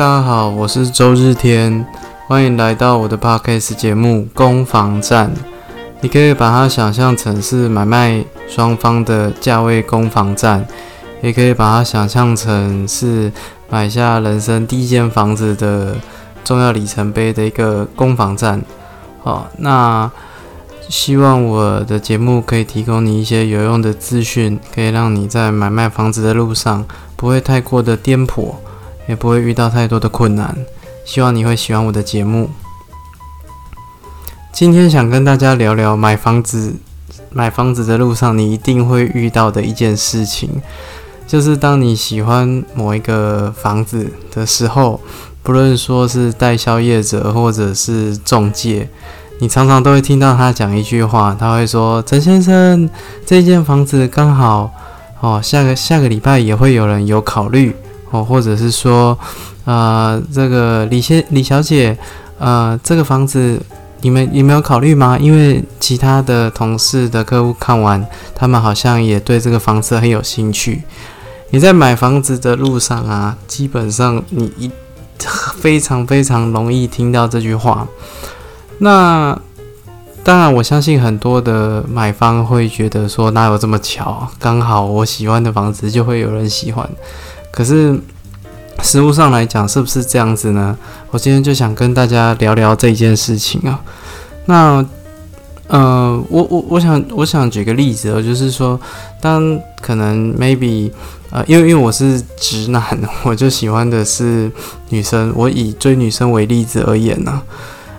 大家好，我是周日天，欢迎来到我的 podcast 节目《攻防战》。你可以把它想象成是买卖双方的价位攻防战，也可以把它想象成是买下人生第一间房子的重要里程碑的一个攻防战。好，那希望我的节目可以提供你一些有用的资讯，可以让你在买卖房子的路上不会太过的颠簸，也不会遇到太多的困难。希望你会喜欢我的节目。今天想跟大家聊聊买房子，买房子的路上你一定会遇到的一件事情，就是当你喜欢某一个房子的时候，不论说是代销业者或者是中介，你常常都会听到他讲一句话，他会说：“陈先生，这间房子刚好哦，下个下个礼拜也会有人有考虑哦，或者是说，呃，这个李先李小姐，呃，这个房子。”你们有没有考虑吗？因为其他的同事的客户看完，他们好像也对这个房子很有兴趣。你在买房子的路上啊，基本上你一非常非常容易听到这句话。那当然，我相信很多的买方会觉得说，哪有这么巧？刚好我喜欢的房子就会有人喜欢。可是。实物上来讲，是不是这样子呢？我今天就想跟大家聊聊这件事情啊。那，呃，我我我想我想举个例子哦，就是说，当可能 maybe 呃，因为因为我是直男，我就喜欢的是女生。我以追女生为例子而言呢，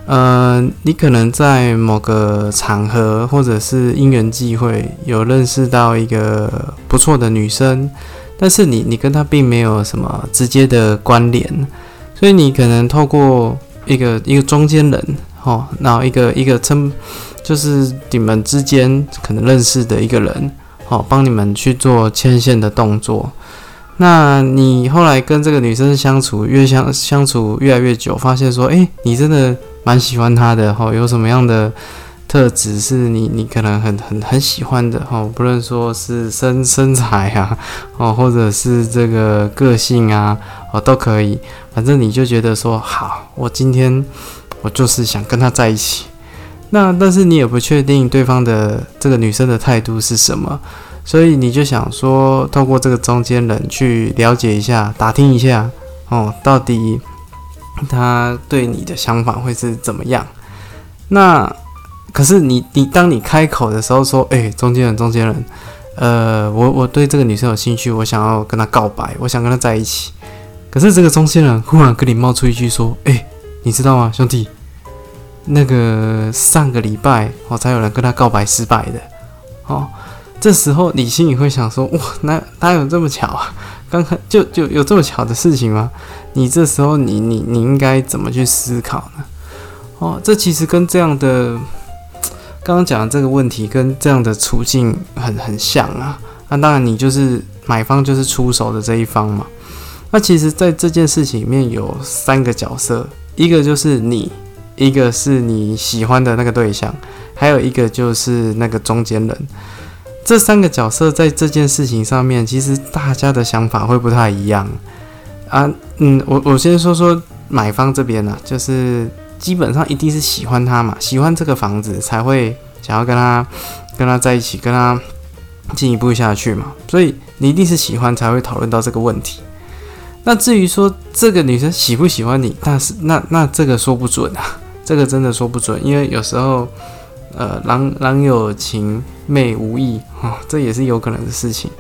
呃，你可能在某个场合或者是因缘际会，有认识到一个不错的女生。但是你你跟他并没有什么直接的关联，所以你可能透过一个一个中间人，哦，然后一个一个称，就是你们之间可能认识的一个人，哦，帮你们去做牵线的动作。那你后来跟这个女生相处越相相处越来越久，发现说，诶，你真的蛮喜欢她的，哦，有什么样的？特质是你，你可能很很很喜欢的哦，不论说是身身材啊，哦，或者是这个个性啊，哦，都可以。反正你就觉得说好，我今天我就是想跟他在一起。那但是你也不确定对方的这个女生的态度是什么，所以你就想说，透过这个中间人去了解一下，打听一下哦，到底他对你的想法会是怎么样？那。可是你你当你开口的时候说，哎，中间人中间人，呃，我我对这个女生有兴趣，我想要跟她告白，我想跟她在一起。可是这个中间人忽然跟你冒出一句说，哎，你知道吗，兄弟，那个上个礼拜我才有人跟她告白失败的，哦，这时候你心里会想说，哇，哪哪有这么巧啊？刚刚就就有这么巧的事情吗？你这时候你你你应该怎么去思考呢？哦，这其实跟这样的。刚刚讲的这个问题跟这样的处境很很像啊，那当然你就是买方就是出手的这一方嘛。那其实，在这件事情里面有三个角色，一个就是你，一个是你喜欢的那个对象，还有一个就是那个中间人。这三个角色在这件事情上面，其实大家的想法会不太一样啊。嗯，我我先说说买方这边呢，就是。基本上一定是喜欢他嘛，喜欢这个房子才会想要跟他跟他在一起，跟他进一步下去嘛。所以你一定是喜欢才会讨论到这个问题。那至于说这个女生喜不喜欢你，但是那那这个说不准啊，这个真的说不准，因为有时候呃郎郎有情妹无意啊，这也是有可能的事情。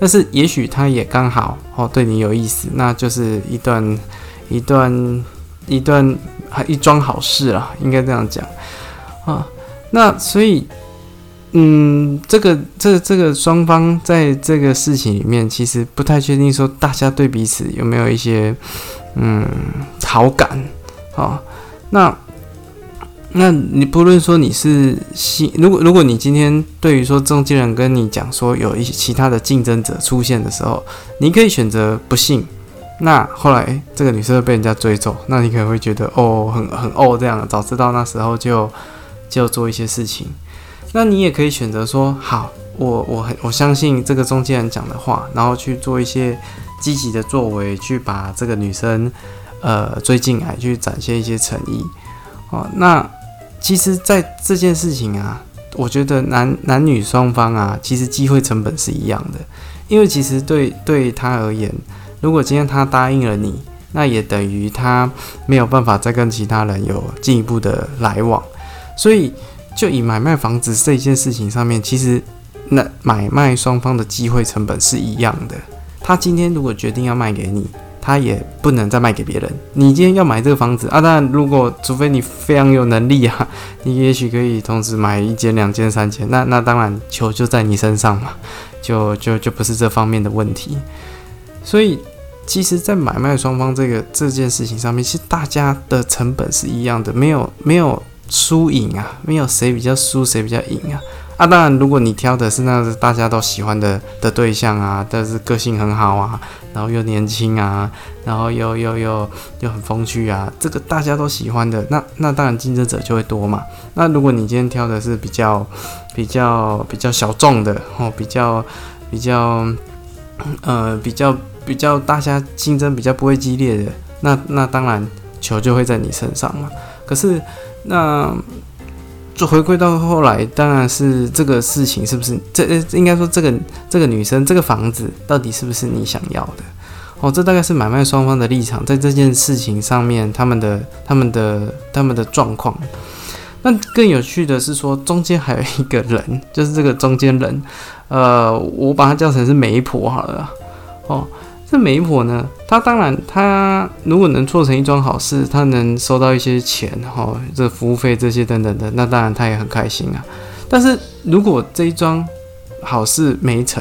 但是也许她也刚好哦对你有意思，那就是一段一段一段。还一桩好事啦，应该这样讲啊。那所以，嗯，这个、这、这个双方在这个事情里面，其实不太确定说大家对彼此有没有一些嗯好感啊。那那你不论说你是新，如果如果你今天对于说中间人跟你讲说有一些其他的竞争者出现的时候，你可以选择不信。那后来，这个女生被人家追走，那你可能会觉得哦，很很哦这样，早知道那时候就就做一些事情。那你也可以选择说，好，我我很我相信这个中间人讲的话，然后去做一些积极的作为，去把这个女生呃追进来，去展现一些诚意。哦，那其实，在这件事情啊，我觉得男男女双方啊，其实机会成本是一样的，因为其实对对他而言，如果今天他答应了你，那也等于他没有办法再跟其他人有进一步的来往，所以就以买卖房子这件事情上面，其实那买卖双方的机会成本是一样的。他今天如果决定要卖给你。他也不能再卖给别人。你今天要买这个房子啊，当然，如果除非你非常有能力啊，你也许可以同时买一间、两间、三间。那那当然，球就在你身上嘛，就就就不是这方面的问题。所以，其实，在买卖双方这个这件事情上面，其实大家的成本是一样的，没有没有输赢啊，没有谁比较输，谁比较赢啊。啊，当然，如果你挑的是那大家都喜欢的的对象啊，但是个性很好啊，然后又年轻啊，然后又又又又很风趣啊，这个大家都喜欢的，那那当然竞争者就会多嘛。那如果你今天挑的是比较比较比较小众的哦，比较比较呃比较比较大家竞争比较不会激烈的，那那当然球就会在你身上嘛。可是那。就回归到后来，当然是这个事情是不是这应该说这个这个女生这个房子到底是不是你想要的？哦，这大概是买卖双方的立场，在这件事情上面，他们的他们的他们的状况。那更有趣的是说，中间还有一个人，就是这个中间人，呃，我把它叫成是媒婆好了，哦。这媒婆呢，她当然，她如果能做成一桩好事，她能收到一些钱，哈，这服务费这些等等的，那当然她也很开心啊。但是如果这一桩好事没成，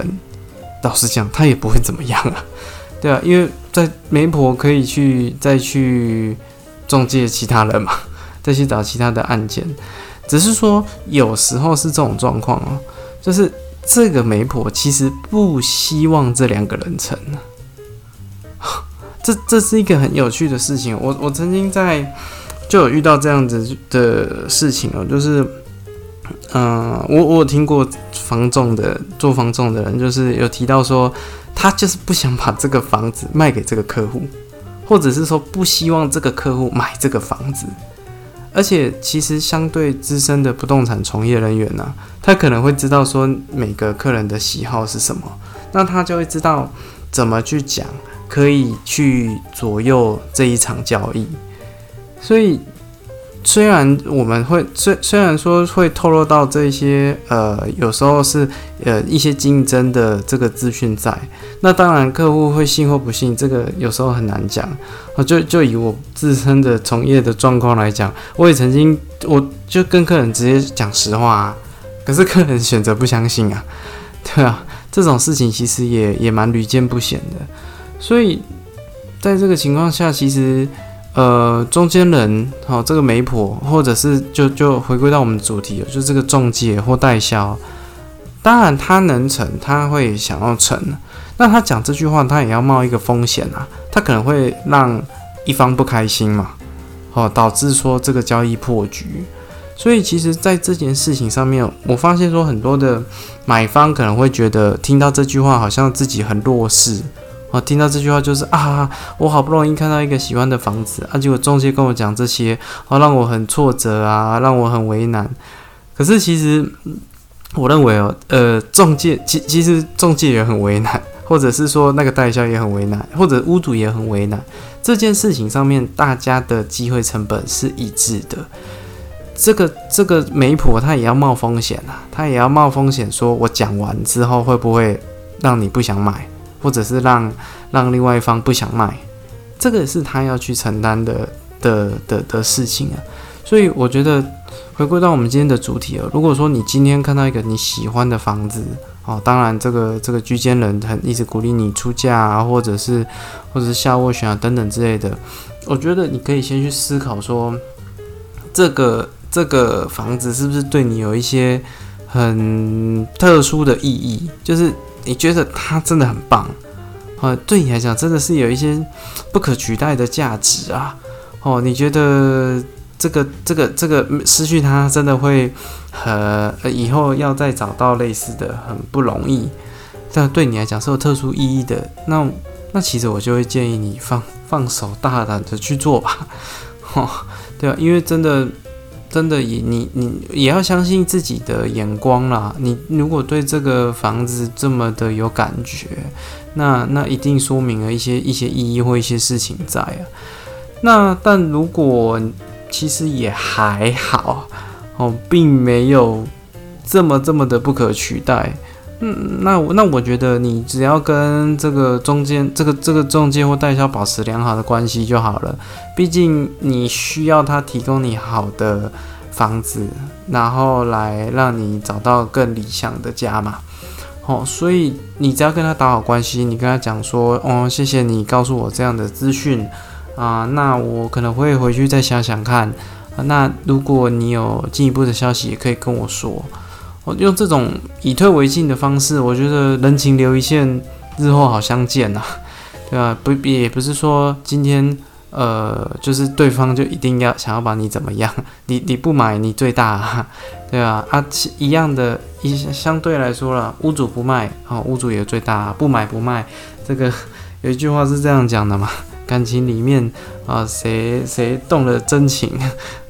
老实讲，她也不会怎么样啊，对啊，因为在媒婆可以去再去中介其他人嘛，再去找其他的案件，只是说有时候是这种状况哦，就是这个媒婆其实不希望这两个人成。这这是一个很有趣的事情，我我曾经在就有遇到这样子的事情哦，就是，嗯，我我有听过房仲的做房仲的人，就是有提到说，他就是不想把这个房子卖给这个客户，或者是说不希望这个客户买这个房子，而且其实相对资深的不动产从业人员呢，他可能会知道说每个客人的喜好是什么，那他就会知道怎么去讲。可以去左右这一场交易，所以虽然我们会虽虽然说会透露到这些呃，有时候是呃一些竞争的这个资讯在，那当然客户会信或不信，这个有时候很难讲。啊，就就以我自身的从业的状况来讲，我也曾经我就跟客人直接讲实话，啊，可是客人选择不相信啊，对啊，这种事情其实也也蛮屡见不鲜的。所以，在这个情况下，其实，呃，中间人，好，这个媒婆，或者是就就回归到我们主题了，就是这个中介或代销，当然他能成，他会想要成，那他讲这句话，他也要冒一个风险啊，他可能会让一方不开心嘛，哦，导致说这个交易破局。所以，其实，在这件事情上面，我发现说很多的买方可能会觉得听到这句话，好像自己很弱势。我听到这句话就是啊，我好不容易看到一个喜欢的房子啊，结果中介跟我讲这些，哦，让我很挫折啊，让我很为难。可是其实我认为哦，呃，中介其其实中介也很为难，或者是说那个代销也很为难，或者屋主也很为难。这件事情上面大家的机会成本是一致的。这个这个媒婆她也要冒风险啊，她也要冒风险，说我讲完之后会不会让你不想买？或者是让让另外一方不想卖，这个是他要去承担的的的的事情啊。所以我觉得回归到我们今天的主题啊，如果说你今天看到一个你喜欢的房子哦，当然这个这个居间人很一直鼓励你出价啊，或者是或者是下斡旋啊等等之类的，我觉得你可以先去思考说，这个这个房子是不是对你有一些很特殊的意义，就是。你觉得他真的很棒，呃，对你来讲真的是有一些不可取代的价值啊，哦，你觉得这个这个这个失去他真的会很以后要再找到类似的很不容易，但对你来讲是有特殊意义的，那那其实我就会建议你放放手，大胆的去做吧。哦，对啊，因为真的。真的也你你也要相信自己的眼光啦。你如果对这个房子这么的有感觉，那那一定说明了一些一些意义或一些事情在啊。那但如果其实也还好哦，并没有这么这么的不可取代。嗯，那我那我觉得你只要跟这个中间这个这个中介或代销保持良好的关系就好了。毕竟你需要他提供你好的房子，然后来让你找到更理想的家嘛。哦，所以你只要跟他打好关系，你跟他讲说，哦，谢谢你告诉我这样的资讯啊，那我可能会回去再想想看。那如果你有进一步的消息，也可以跟我说。用这种以退为进的方式，我觉得人情留一线，日后好相见呐，对吧？不也不是说今天呃，就是对方就一定要想要把你怎么样，你你不买你最大，对吧？啊，一样的，一相对来说了，屋主不卖哦，屋主也最大，不买不卖，这个有一句话是这样讲的嘛，感情里面啊，谁谁动了真情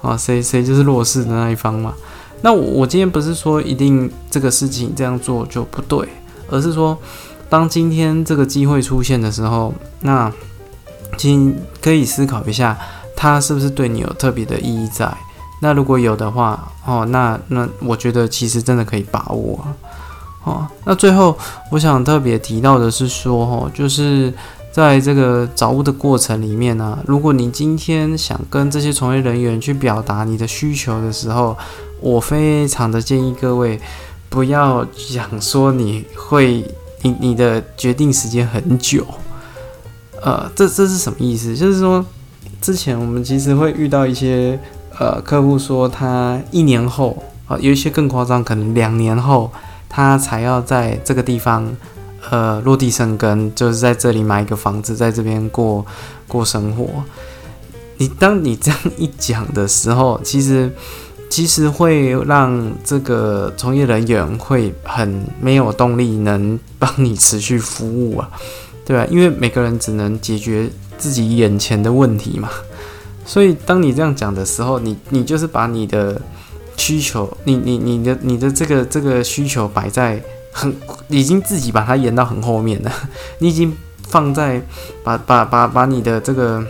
啊，谁谁就是弱势的那一方嘛。那我今天不是说一定这个事情这样做就不对，而是说，当今天这个机会出现的时候，那请可以思考一下，它是不是对你有特别的意义在？那如果有的话，哦，那那我觉得其实真的可以把握哦。那最后我想特别提到的是说，哦，就是在这个找物的过程里面呢，如果你今天想跟这些从业人员去表达你的需求的时候，我非常的建议各位，不要讲说你会你你的决定时间很久，呃，这这是什么意思？就是说，之前我们其实会遇到一些呃客户说他一年后啊，有一些更夸张，可能两年后他才要在这个地方呃落地生根，就是在这里买一个房子，在这边过过生活。你当你这样一讲的时候，其实。其实会让这个从业人员会很没有动力，能帮你持续服务啊，对吧？因为每个人只能解决自己眼前的问题嘛。所以当你这样讲的时候，你你就是把你的需求，你你你的你的这个这个需求摆在很已经自己把它延到很后面了，你已经放在把把把把你的这个。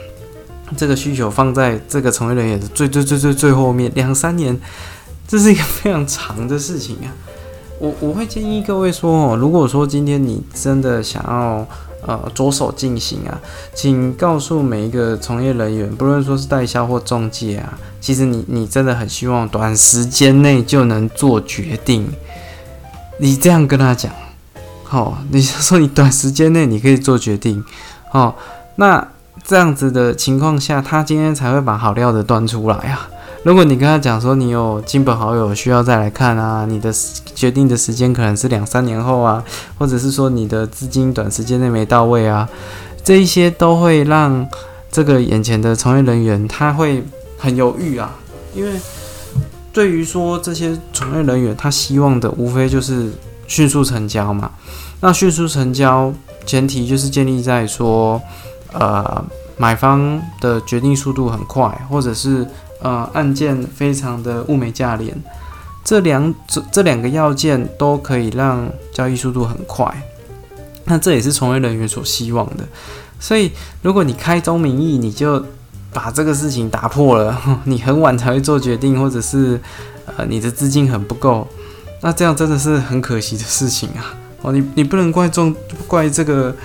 这个需求放在这个从业人员的最最最最最后面两三年，这是一个非常长的事情啊。我我会建议各位说哦，如果说今天你真的想要呃着手进行啊，请告诉每一个从业人员，不论说是代销或中介啊，其实你你真的很希望短时间内就能做决定。你这样跟他讲，好，你就说你短时间内你可以做决定，好，那。这样子的情况下，他今天才会把好料的端出来啊！如果你跟他讲说你有亲朋好友需要再来看啊，你的决定的时间可能是两三年后啊，或者是说你的资金短时间内没到位啊，这一些都会让这个眼前的从业人员他会很犹豫啊，因为对于说这些从业人员，他希望的无非就是迅速成交嘛。那迅速成交前提就是建立在说。呃，买方的决定速度很快，或者是呃案件非常的物美价廉，这两这这两个要件都可以让交易速度很快。那这也是从业人员所希望的。所以，如果你开宗明义，你就把这个事情打破了，你很晚才会做决定，或者是呃你的资金很不够，那这样真的是很可惜的事情啊！哦，你你不能怪中怪这个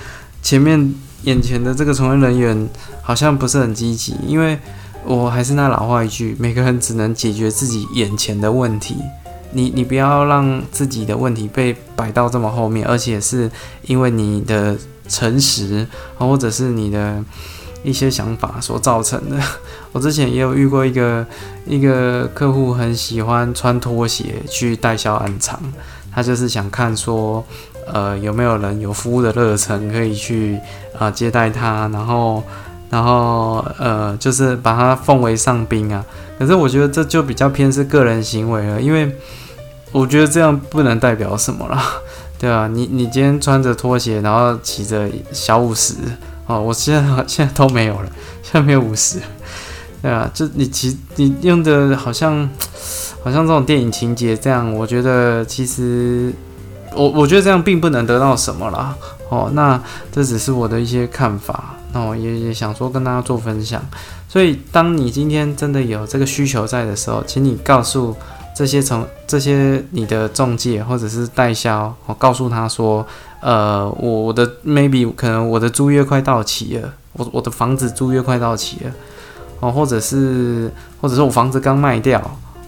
前面。眼前的这个从业人员好像不是很积极，因为我还是那老话一句，每个人只能解决自己眼前的问题。你你不要让自己的问题被摆到这么后面，而且是因为你的诚实或者是你的一些想法所造成的。我之前也有遇过一个一个客户很喜欢穿拖鞋去代销暗场，他就是想看说。呃，有没有人有服务的热忱可以去啊接待他，然后，然后呃，就是把他奉为上宾啊。可是我觉得这就比较偏是个人行为了，因为我觉得这样不能代表什么了，对啊，你你今天穿着拖鞋，然后骑着小五十哦，我现在现在都没有了，现在没有五十，对啊，就你骑你用的好像好像这种电影情节这样，我觉得其实我我觉得这样并不能得到什么啦。哦，那这只是我的一些看法，那我也也想说跟大家做分享。所以，当你今天真的有这个需求在的时候，请你告诉这些从这些你的中介或者是代销，我告诉他说，呃，我我的 maybe 可能我的租约快到期了，我我的房子租约快到期了，哦，或者是或者是我房子刚卖掉，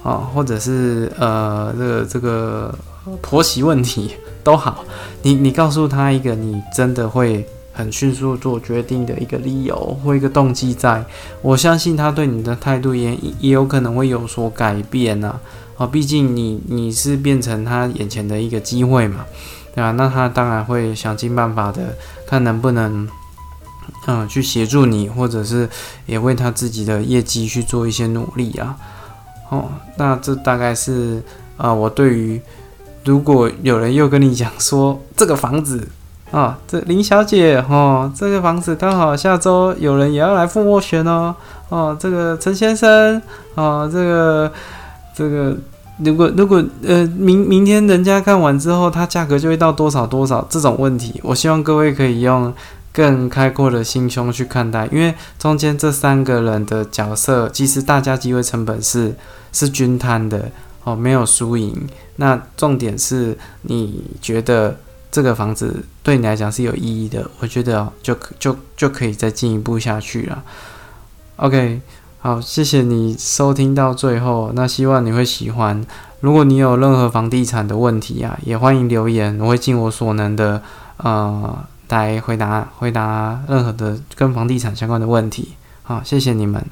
啊，或者是呃这个这个婆媳问题。都好，你你告诉他一个你真的会很迅速做决定的一个理由或一个动机，在我相信他对你的态度也也有可能会有所改变呐。啊，毕竟你你是变成他眼前的一个机会嘛，对吧？那他当然会想尽办法的，看能不能嗯去协助你，或者是也为他自己的业绩去做一些努力啊。哦，那这大概是啊我对于。如果有人又跟你讲说这个房子啊，这林小姐哈，这个房子刚好下周有人也要来付斡旋哦，哦，这个陈先生啊，这个这个，如果如果呃明明天人家看完之后，它价格就会到多少多少这种问题，我希望各位可以用更开阔的心胸去看待，因为中间这三个人的角色，其实大家机会成本是是均摊的。哦，没有输赢。那重点是，你觉得这个房子对你来讲是有意义的，我觉得就就就可以再进一步下去了。OK，好，谢谢你收听到最后。那希望你会喜欢。如果你有任何房地产的问题啊，也欢迎留言，我会尽我所能的呃来回答回答任何的跟房地产相关的问题。好，谢谢你们。